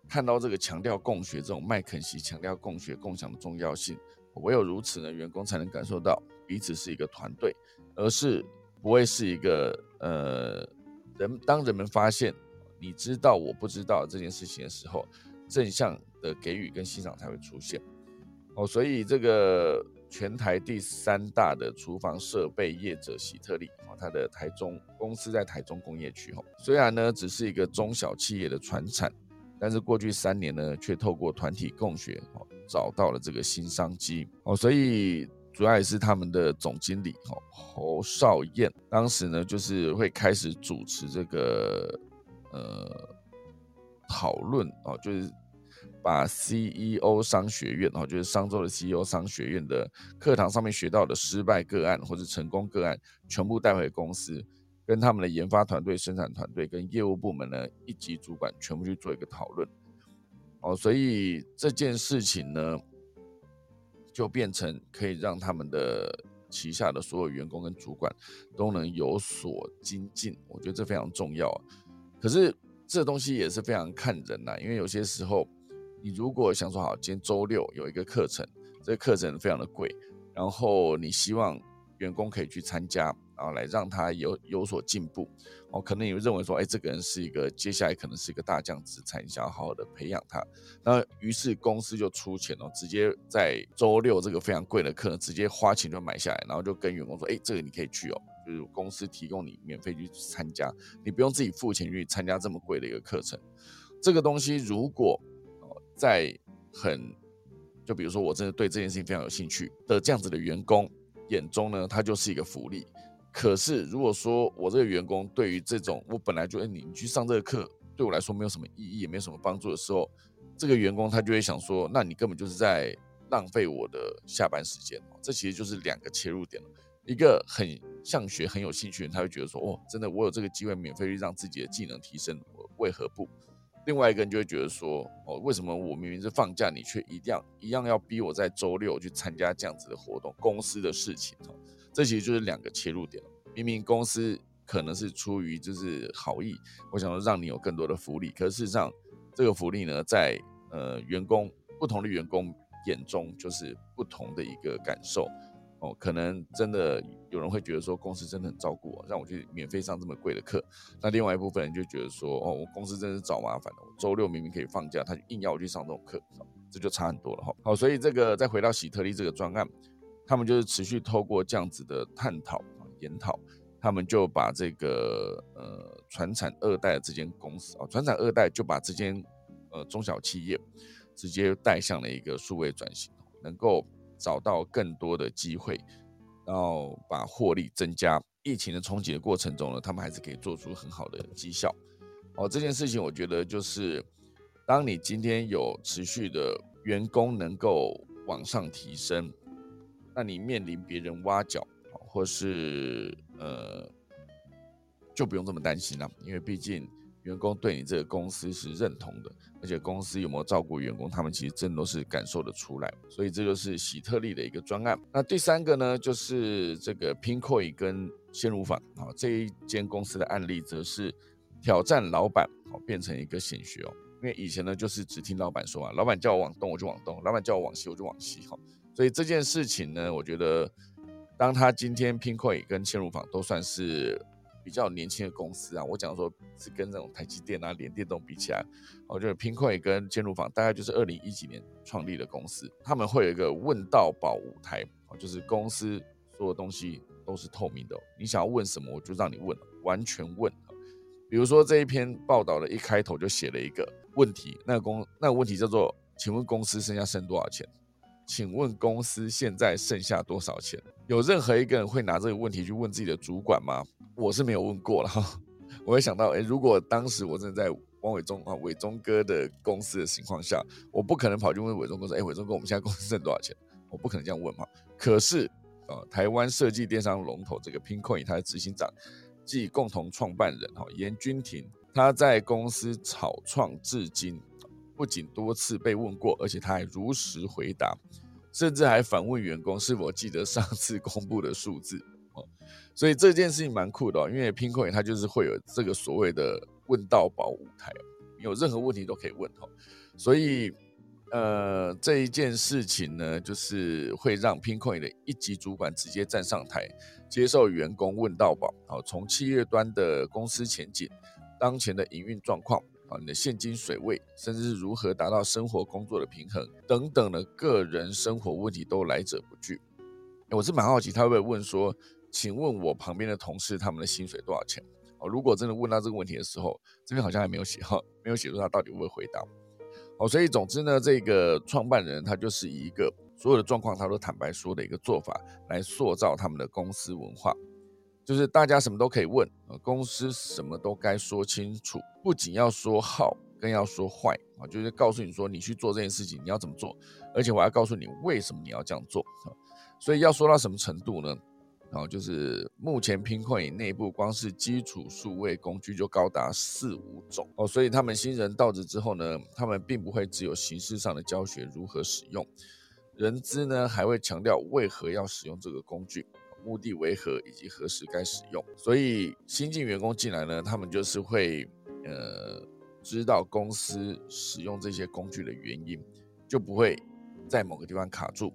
看到这个强调共学这种麦肯锡强调共学共享的重要性。唯有如此呢，员工才能感受到彼此是一个团队，而是不会是一个呃人。当人们发现你知道我不知道这件事情的时候，正向的给予跟欣赏才会出现。哦，所以这个全台第三大的厨房设备业者喜特利，哦，它的台中公司在台中工业区，哦，虽然呢只是一个中小企业的传产，但是过去三年呢，却透过团体共学，哦。找到了这个新商机哦，所以主要也是他们的总经理哦侯少燕，当时呢就是会开始主持这个呃讨论哦，就是把 CEO 商学院哦，就是商周的 CEO 商学院的课堂上面学到的失败个案或者成功个案，全部带回公司，跟他们的研发团队、生产团队跟业务部门呢一级主管全部去做一个讨论。哦，所以这件事情呢，就变成可以让他们的旗下的所有员工跟主管都能有所精进，我觉得这非常重要啊。可是这东西也是非常看人呐，因为有些时候你如果想说好，今天周六有一个课程，这个课程非常的贵，然后你希望员工可以去参加。然后来让他有有所进步，哦，可能你会认为说，哎，这个人是一个接下来可能是一个大将之才，你想要好好的培养他。那于是公司就出钱哦，直接在周六这个非常贵的课，直接花钱就买下来，然后就跟员工说，哎，这个你可以去哦，就是公司提供你免费去参加，你不用自己付钱去参加这么贵的一个课程。这个东西如果哦在很，就比如说我真的对这件事情非常有兴趣的这样子的员工眼中呢，它就是一个福利。可是，如果说我这个员工对于这种我本来就哎你你去上这个课对我来说没有什么意义，也没有什么帮助的时候，这个员工他就会想说，那你根本就是在浪费我的下班时间。这其实就是两个切入点。一个很想学、很有兴趣的人，他会觉得说，哦，真的我有这个机会免费去让自己的技能提升，我为何不？另外一个人就会觉得说，哦，为什么我明明是放假，你却一定要一样要逼我在周六去参加这样子的活动？公司的事情。这其实就是两个切入点明明公司可能是出于就是好意，我想说让你有更多的福利，可是事实上这个福利呢，在呃员工不同的员工眼中就是不同的一个感受哦。可能真的有人会觉得说公司真的很照顾我，让我去免费上这么贵的课。那另外一部分人就觉得说哦，我公司真是找麻烦了。我周六明明可以放假，他硬要我去上这种课，这就差很多了哈。好，所以这个再回到喜特利这个专案。他们就是持续透过这样子的探讨研讨，他们就把这个呃传产二代的这间公司啊，传产二代就把这间呃中小企业直接带向了一个数位转型，能够找到更多的机会，然后把获利增加。疫情的冲击的过程中呢，他们还是可以做出很好的绩效。哦，这件事情我觉得就是，当你今天有持续的员工能够往上提升。那你面临别人挖角，或是呃，就不用这么担心了，因为毕竟员工对你这个公司是认同的，而且公司有没有照顾员工，他们其实真的都是感受得出来。所以这就是喜特利的一个专案。那第三个呢，就是这个 Pinkoi 跟鲜乳坊啊这一间公司的案例，则是挑战老板哦，变成一个显学哦。因为以前呢就是只听老板说啊，老板叫我往东我就往东，老板叫我往西我就往西哈。所以这件事情呢，我觉得当他今天 p i n k o i 跟嵌入坊都算是比较年轻的公司啊，我讲说是跟这种台积电啊、联电这种比起来，我觉得拼块跟嵌入坊大概就是二零一几年创立的公司，他们会有一个问到宝舞台，就是公司所有东西都是透明的，你想要问什么我就让你问，完全问。比如说这一篇报道的一开头就写了一个问题，那个公那个问题叫做，请问公司剩下剩多少钱？请问公司现在剩下多少钱？有任何一个人会拿这个问题去问自己的主管吗？我是没有问过了哈。我会想到，哎，如果当时我正在汪伟忠啊伟忠哥的公司的情况下，我不可能跑去问伟忠哥说，哎，伟忠哥，我们现在公司挣多少钱？我不可能这样问嘛。可是，呃，台湾设计电商龙头这个 Pincoin 它的执行长。即共同创办人哈严君婷，他在公司草创至今，不仅多次被问过，而且他还如实回答，甚至还反问员工是否记得上次公布的数字。所以这件事情蛮酷的哦，因为 Pincoin 它就是会有这个所谓的问到宝舞台，有任何问题都可以问哈。所以呃这一件事情呢，就是会让 Pincoin 的一级主管直接站上台。接受员工问到宝，好，从企业端的公司前景、当前的营运状况，啊，你的现金水位，甚至是如何达到生活工作的平衡等等的个人生活问题都来者不拒。我是蛮好奇，他会问说，请问我旁边的同事他们的薪水多少钱？哦，如果真的问到这个问题的时候，这边好像还没有写哈，没有写出他到底会不会回答。哦，所以总之呢，这个创办人他就是一个。所有的状况，他都坦白说的一个做法，来塑造他们的公司文化，就是大家什么都可以问，呃，公司什么都该说清楚，不仅要说好，更要说坏啊，就是告诉你说你去做这件事情你要怎么做，而且我要告诉你为什么你要这样做啊。所以要说到什么程度呢？然后就是目前拼会内部光是基础数位工具就高达四五种哦，所以他们新人到职之后呢，他们并不会只有形式上的教学如何使用。人资呢还会强调为何要使用这个工具，目的为何以及何时该使用。所以新进员工进来呢，他们就是会呃知道公司使用这些工具的原因，就不会在某个地方卡住。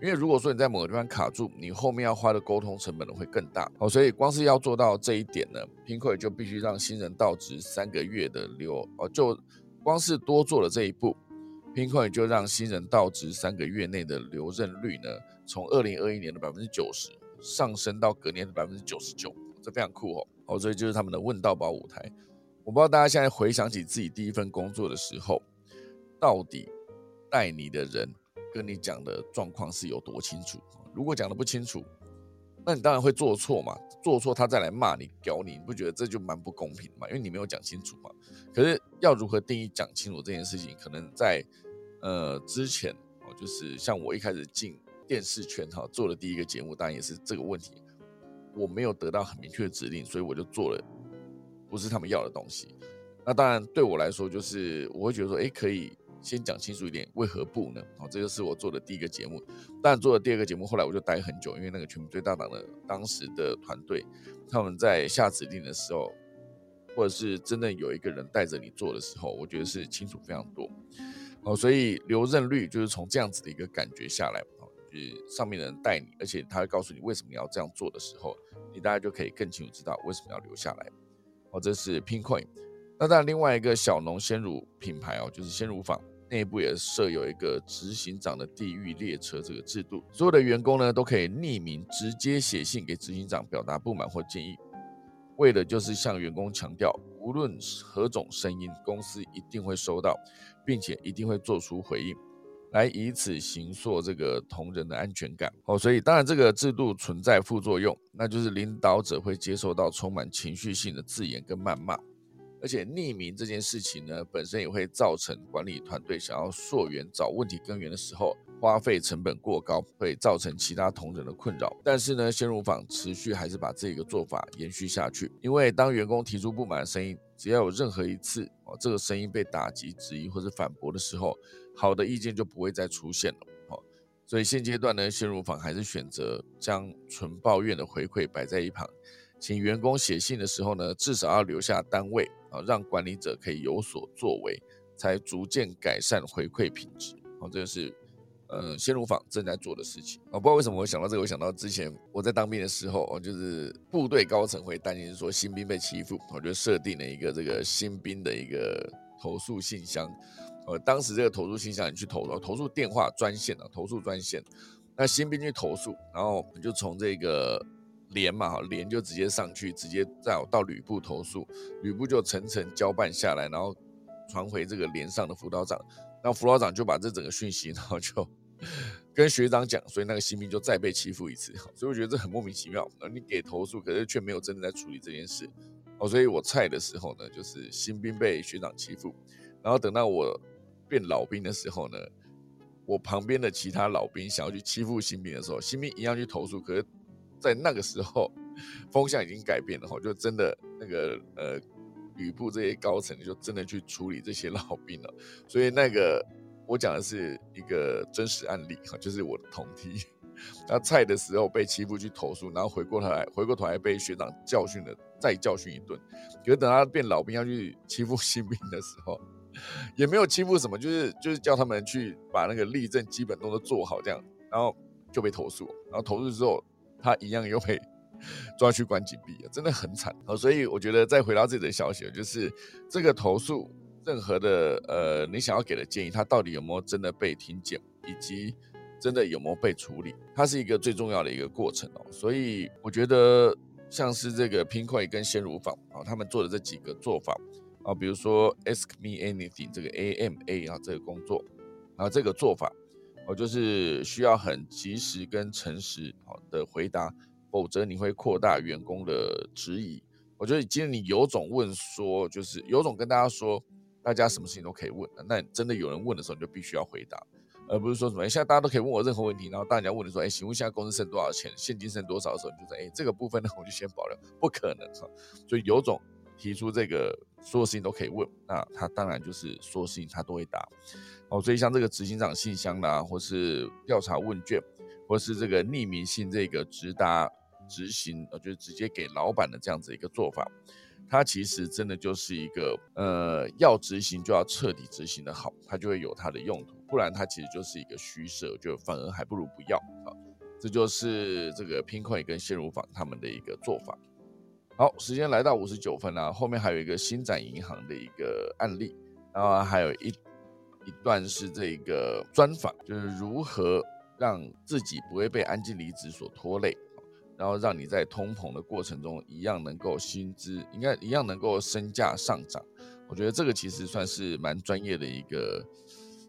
因为如果说你在某个地方卡住，你后面要花的沟通成本呢会更大。好，所以光是要做到这一点呢，拼会就必须让新人到职三个月的留哦，就光是多做了这一步。拼快就让新人到职三个月内的留任率呢，从二零二一年的百分之九十上升到隔年的百分之九十九，这非常酷哦。哦，所以就是他们的问道宝舞台。我不知道大家现在回想起自己第一份工作的时候，到底带你的人跟你讲的状况是有多清楚？如果讲的不清楚，那你当然会做错嘛。做错他再来骂你、屌你，你不觉得这就蛮不公平嘛？因为你没有讲清楚嘛。可是要如何定义讲清楚这件事情，可能在呃之前哦，就是像我一开始进电视圈哈，做的第一个节目，当然也是这个问题。我没有得到很明确的指令，所以我就做了不是他们要的东西。那当然对我来说，就是我会觉得说，哎，可以。先讲清楚一点，为何不呢？哦，这个是我做的第一个节目，但做了第二个节目，后来我就待很久，因为那个全民最大党的当时的团队，他们在下指令的时候，或者是真的有一个人带着你做的时候，我觉得是清楚非常多。哦，所以留任率就是从这样子的一个感觉下来，哦，就是上面的人带你，而且他会告诉你为什么要这样做的时候，你大家就可以更清楚知道为什么要留下来。哦，这是 Pincoin。那当然，另外一个小农鲜乳品牌哦，就是鲜乳坊内部也设有一个执行长的地狱列车这个制度，所有的员工呢都可以匿名直接写信给执行长表达不满或建议，为的就是向员工强调，无论何种声音，公司一定会收到，并且一定会做出回应，来以此形塑这个同仁的安全感。哦，所以当然这个制度存在副作用，那就是领导者会接受到充满情绪性的字眼跟谩骂。而且匿名这件事情呢，本身也会造成管理团队想要溯源找问题根源的时候，花费成本过高，会造成其他同仁的困扰。但是呢，鲜乳坊持续还是把这个做法延续下去，因为当员工提出不满的声音，只要有任何一次哦，这个声音被打击、质疑或者反驳的时候，好的意见就不会再出现了。哦，所以现阶段呢，鲜乳坊还是选择将纯抱怨的回馈摆在一旁。请员工写信的时候呢，至少要留下单位啊，让管理者可以有所作为，才逐渐改善回馈品质。好，这个是呃鲜乳坊正在做的事情。我不知道为什么我想到这个，我想到之前我在当兵的时候，哦，就是部队高层会担心说新兵被欺负，我就设定了一个这个新兵的一个投诉信箱。呃，当时这个投诉信箱你去投投投诉电话专线啊，投诉专线，那新兵去投诉，然后就从这个连嘛，连就直接上去，直接再到旅部投诉，旅部就层层交办下来，然后传回这个连上的辅导长，那辅导长就把这整个讯息，然后就 跟学长讲，所以那个新兵就再被欺负一次，所以我觉得这很莫名其妙，而你给投诉，可是却没有真的在处理这件事，哦，所以我菜的时候呢，就是新兵被学长欺负，然后等到我。变老兵的时候呢，我旁边的其他老兵想要去欺负新兵的时候，新兵一样去投诉。可是，在那个时候，风向已经改变了哈，就真的那个呃旅部这些高层就真的去处理这些老兵了。所以那个我讲的是一个真实案例哈，就是我的同梯，他菜的时候被欺负去投诉，然后回过头来回过头来被学长教训了，再教训一顿。可是等他变老兵要去欺负新兵的时候，也没有欺负什么，就是就是叫他们去把那个立正基本动作做好，这样，然后就被投诉，然后投诉之后，他一样又被 抓去关禁闭，真的很惨哦。所以我觉得再回到自己的消息，就是这个投诉，任何的呃，你想要给的建议，它到底有没有真的被听见，以及真的有没有被处理，它是一个最重要的一个过程哦。所以我觉得像是这个 Pinky 跟鲜乳坊啊，他们做的这几个做法。啊，比如说 ask me anything 这个 A M A 啊，这个工作，啊这个做法，我就是需要很及时跟诚实好的回答，否则你会扩大员工的质疑。我觉得今天你有种问说，就是有种跟大家说，大家什么事情都可以问，那真的有人问的时候，你就必须要回答，而不是说什么现在大家都可以问我任何问题，然后大家问你说，哎，请问现在公司剩多少钱，现金剩多少的时候，你就说，哎，这个部分呢，我就先保留，不可能哈。所以有种提出这个。所有事情都可以问，那他当然就是所有事情他都会答哦。所以像这个执行长信箱啦，或是调查问卷，或是这个匿名信这个直达执行，呃，就是直接给老板的这样子一个做法，它其实真的就是一个呃，要执行就要彻底执行的好，它就会有它的用途，不然它其实就是一个虚设，就反而还不如不要啊。这就是这个拼块跟鲜乳坊他们的一个做法。好，时间来到五十九分了，后面还有一个新展银行的一个案例，然后还有一一段是这个专访，就是如何让自己不会被安静离职所拖累，然后让你在通膨的过程中一样能够薪资应该一样能够身价上涨。我觉得这个其实算是蛮专业的一个，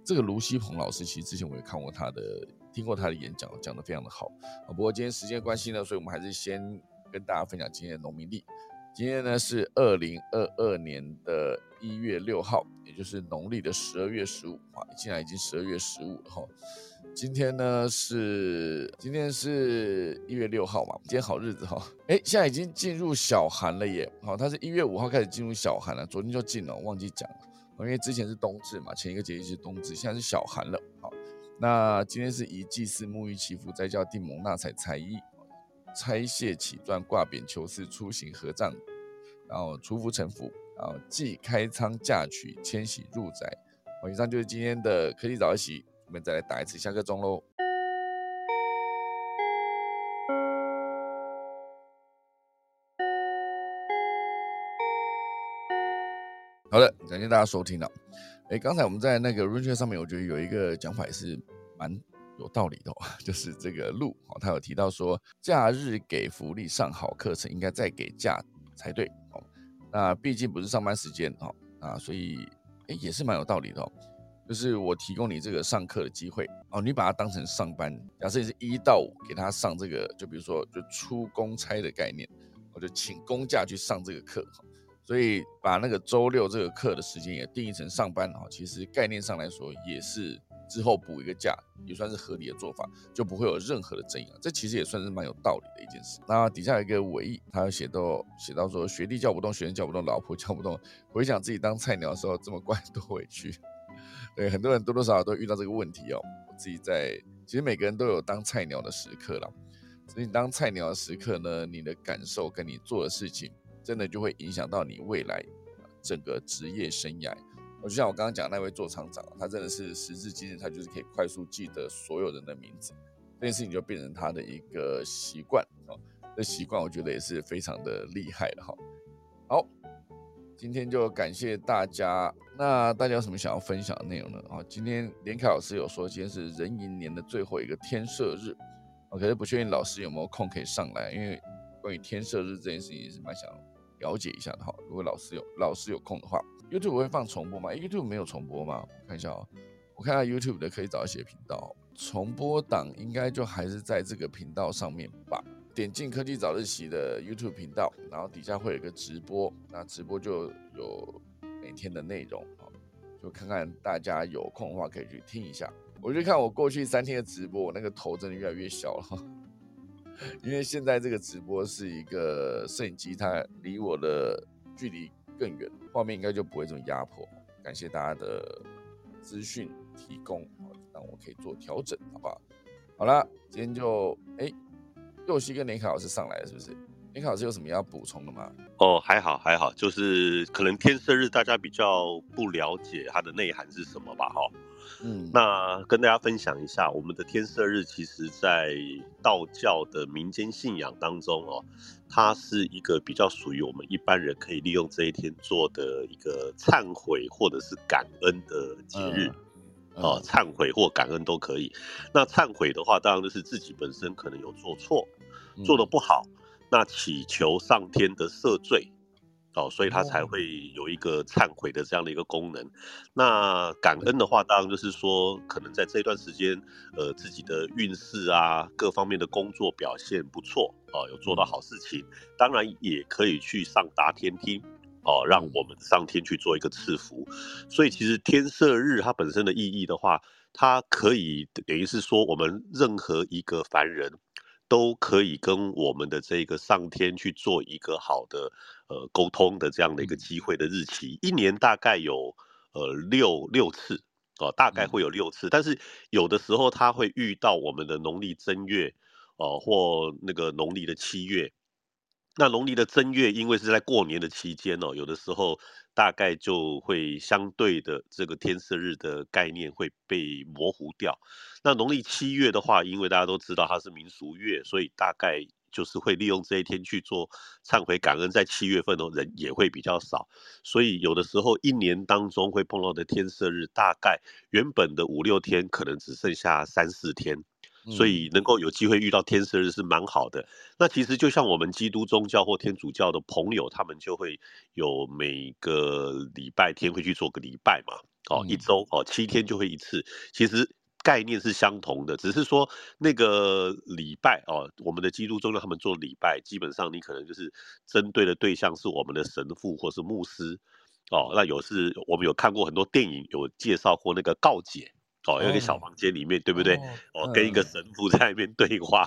这个卢锡鹏老师其实之前我也看过他的，听过他的演讲，讲得非常的好。不过今天时间关系呢，所以我们还是先。跟大家分享今天的农民历。今天呢是二零二二年的一月六号，也就是农历的十二月十五啊，现在已经十二月十五了哈。今天呢是今天是一月六号嘛，今天好日子哈。哎，现在已经进入小寒了耶。好，它是一月五号开始进入小寒了，昨天就进了，忘记讲了。因为之前是冬至嘛，前一个节气是冬至，现在是小寒了。好，那今天是以祭祀沐浴祈福，再叫定蒙纳采才艺。拆卸起钻挂匾求事出行合葬，然后出福成福，然后即开仓嫁娶迁徙入宅。好以上就是今天的科技早起，我们再来打一次下个钟喽。好的，感谢大家收听了。哎，刚才我们在那个 run 上面，我觉得有一个讲法也是蛮。有道理的，就是这个路哦，他有提到说，假日给福利上好课程，应该再给假才对哦。那毕竟不是上班时间哦，啊，所以哎也是蛮有道理的哦。就是我提供你这个上课的机会哦，你把它当成上班，假设你是一到五给他上这个，就比如说就出公差的概念，我就请公假去上这个课，所以把那个周六这个课的时间也定义成上班哦。其实概念上来说也是。之后补一个假也算是合理的做法，就不会有任何的争议了。这其实也算是蛮有道理的一件事。那底下有一个尾意，他写到写到说，学弟叫不动，学生叫不动，老婆叫不动。回想自己当菜鸟的时候，这么乖 多委屈。对，很多人多多少少都遇到这个问题哦。我自己在，其实每个人都有当菜鸟的时刻了。所以当菜鸟的时刻呢，你的感受跟你做的事情，真的就会影响到你未来整个职业生涯。我就像我刚刚讲那位做厂长，他真的是时至今日，他就是可以快速记得所有人的名字，这件事情就变成他的一个习惯啊。这习惯我觉得也是非常的厉害的哈。好，今天就感谢大家。那大家有什么想要分享的内容呢？啊，今天连凯老师有说今天是壬寅年的最后一个天赦日，我，可是不确定老师有没有空可以上来，因为关于天赦日这件事情也是蛮想了解一下的哈。如果老师有老师有空的话。YouTube 会放重播吗？YouTube 没有重播吗？我看一下哦，我看下 YouTube 的可以找一些频道，重播档应该就还是在这个频道上面吧。点进科技早日期的 YouTube 频道，然后底下会有一个直播，那直播就有每天的内容啊，就看看大家有空的话可以去听一下。我就看我过去三天的直播，我那个头真的越来越小了，因为现在这个直播是一个摄影机，它离我的距离。更远，画面应该就不会这么压迫。感谢大家的资讯提供，让我可以做调整，好不好？好了，今天就哎，右西跟年卡老师上来了，是不是？年卡老师有什么要补充的吗？哦，还好还好，就是可能天色日大家比较不了解它的内涵是什么吧，哈。嗯，那跟大家分享一下，我们的天赦日其实，在道教的民间信仰当中哦，它是一个比较属于我们一般人可以利用这一天做的一个忏悔或者是感恩的节日，哦，忏悔或感恩都可以。那忏悔的话，当然就是自己本身可能有做错，做的不好，那祈求上天的赦罪。哦，所以它才会有一个忏悔的这样的一个功能。那感恩的话，当然就是说，可能在这段时间，呃，自己的运势啊，各方面的工作表现不错，哦，有做到好事情，当然也可以去上达天听，哦，让我们上天去做一个赐福。所以其实天赦日它本身的意义的话，它可以等于是说，我们任何一个凡人。都可以跟我们的这个上天去做一个好的呃沟通的这样的一个机会的日期，一年大概有呃六六次哦，大概会有六次，但是有的时候它会遇到我们的农历正月哦，或那个农历的七月。那农历的正月，因为是在过年的期间哦，有的时候大概就会相对的这个天色日的概念会被模糊掉。那农历七月的话，因为大家都知道它是民俗月，所以大概就是会利用这一天去做忏悔感恩。在七月份的人也会比较少，所以有的时候一年当中会碰到的天色日，大概原本的五六天，可能只剩下三四天。所以能够有机会遇到天赦日是蛮好的。那其实就像我们基督宗教或天主教的朋友，他们就会有每个礼拜天会去做个礼拜嘛，哦，一周哦七天就会一次。其实概念是相同的，只是说那个礼拜哦，我们的基督宗教他们做礼拜，基本上你可能就是针对的对象是我们的神父或是牧师哦。那有是我们有看过很多电影有介绍过那个告解。哦，有一个小房间里面，对不对？哦，跟一个神父在那边对话。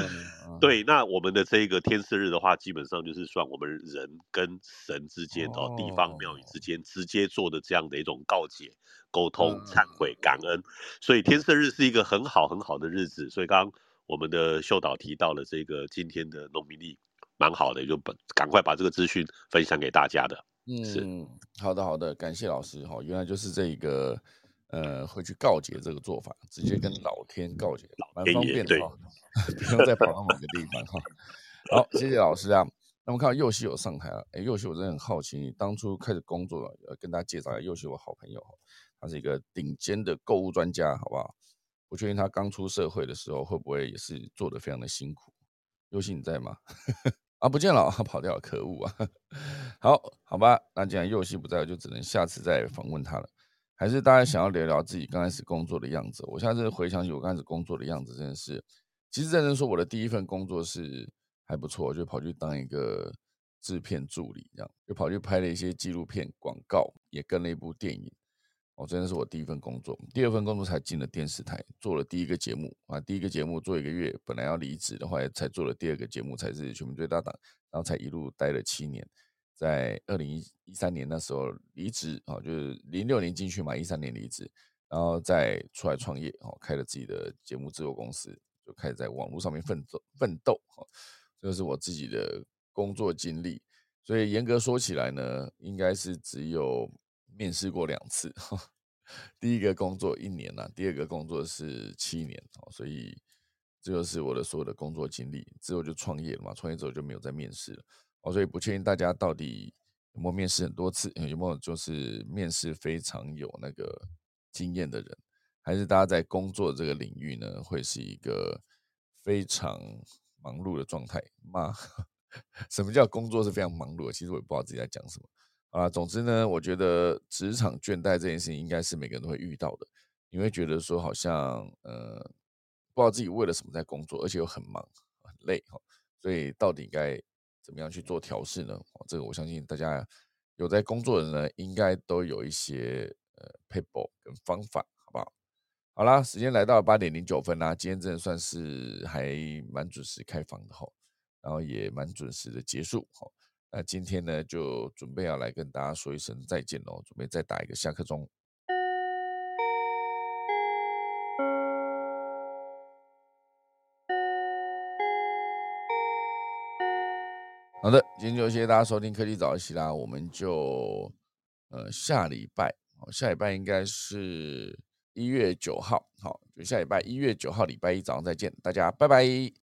对，那我们的这个天赦日的话，基本上就是算我们人跟神之间哦，地方庙宇之间直接做的这样的一种告解、沟通、忏悔、感恩。所以天赦日是一个很好很好的日子。所以刚刚我们的秀导提到了这个今天的农民历，蛮好的，就把赶快把这个资讯分享给大家的。嗯，是好的好的，感谢老师哈，原来就是这个。呃，会去告诫这个做法，直接跟老天告诫，蛮方便的哈，不用再跑到某个地方哈。好，谢谢老师啊。那么看到右西有上台了，哎，右西我真的很好奇，你当初开始工作了，要跟大家介绍一下，右西我好朋友哈，他是一个顶尖的购物专家，好不好？我确定他刚出社会的时候会不会也是做的非常的辛苦。右西你在吗？啊，不见了，他跑掉了，可恶啊！好好吧，那既然右西不在，我就只能下次再访问他了。还是大家想要聊聊自己刚开始工作的样子。我现在回想起我刚开始工作的样子，真的是，其实认真说，我的第一份工作是还不错，就跑去当一个制片助理，这样就跑去拍了一些纪录片、广告，也跟了一部电影。哦，真的是我第一份工作。第二份工作才进了电视台，做了第一个节目啊，第一个节目做一个月，本来要离职的话，才做了第二个节目，才是全民最大档，然后才一路待了七年。在二零一三年那时候离职啊，就是零六年进去嘛，一三年离职，然后再出来创业哦，开了自己的节目制作公司，就开始在网络上面奋斗奋斗哈，这是我自己的工作经历。所以严格说起来呢，应该是只有面试过两次，第一个工作一年呐，第二个工作是七年哦，所以这就是我的所有的工作经历。之后就创业了嘛，创业之后就没有再面试了哦，所以不确定大家到底有没有面试很多次，有没有就是面试非常有那个经验的人，还是大家在工作这个领域呢，会是一个非常忙碌的状态吗？什么叫工作是非常忙碌的？其实我也不知道自己在讲什么啊。总之呢，我觉得职场倦怠这件事情应该是每个人都会遇到的。你会觉得说好像呃，不知道自己为了什么在工作，而且又很忙很累哈。所以到底该怎么样去做调试呢？哦这个我相信大家有在工作的人呢，应该都有一些呃 paper 跟方法，好不好？好啦，时间来到八点零九分啦，今天真的算是还蛮准时开房的哈。然后也蛮准时的结束，好，那今天呢就准备要来跟大家说一声再见喽，准备再打一个下课钟。好的，今天就谢谢大家收听科技早一起啦，我们就呃下礼拜，下礼拜应该是一月九号，好，就下礼拜一月九号礼拜一早上再见，大家拜拜。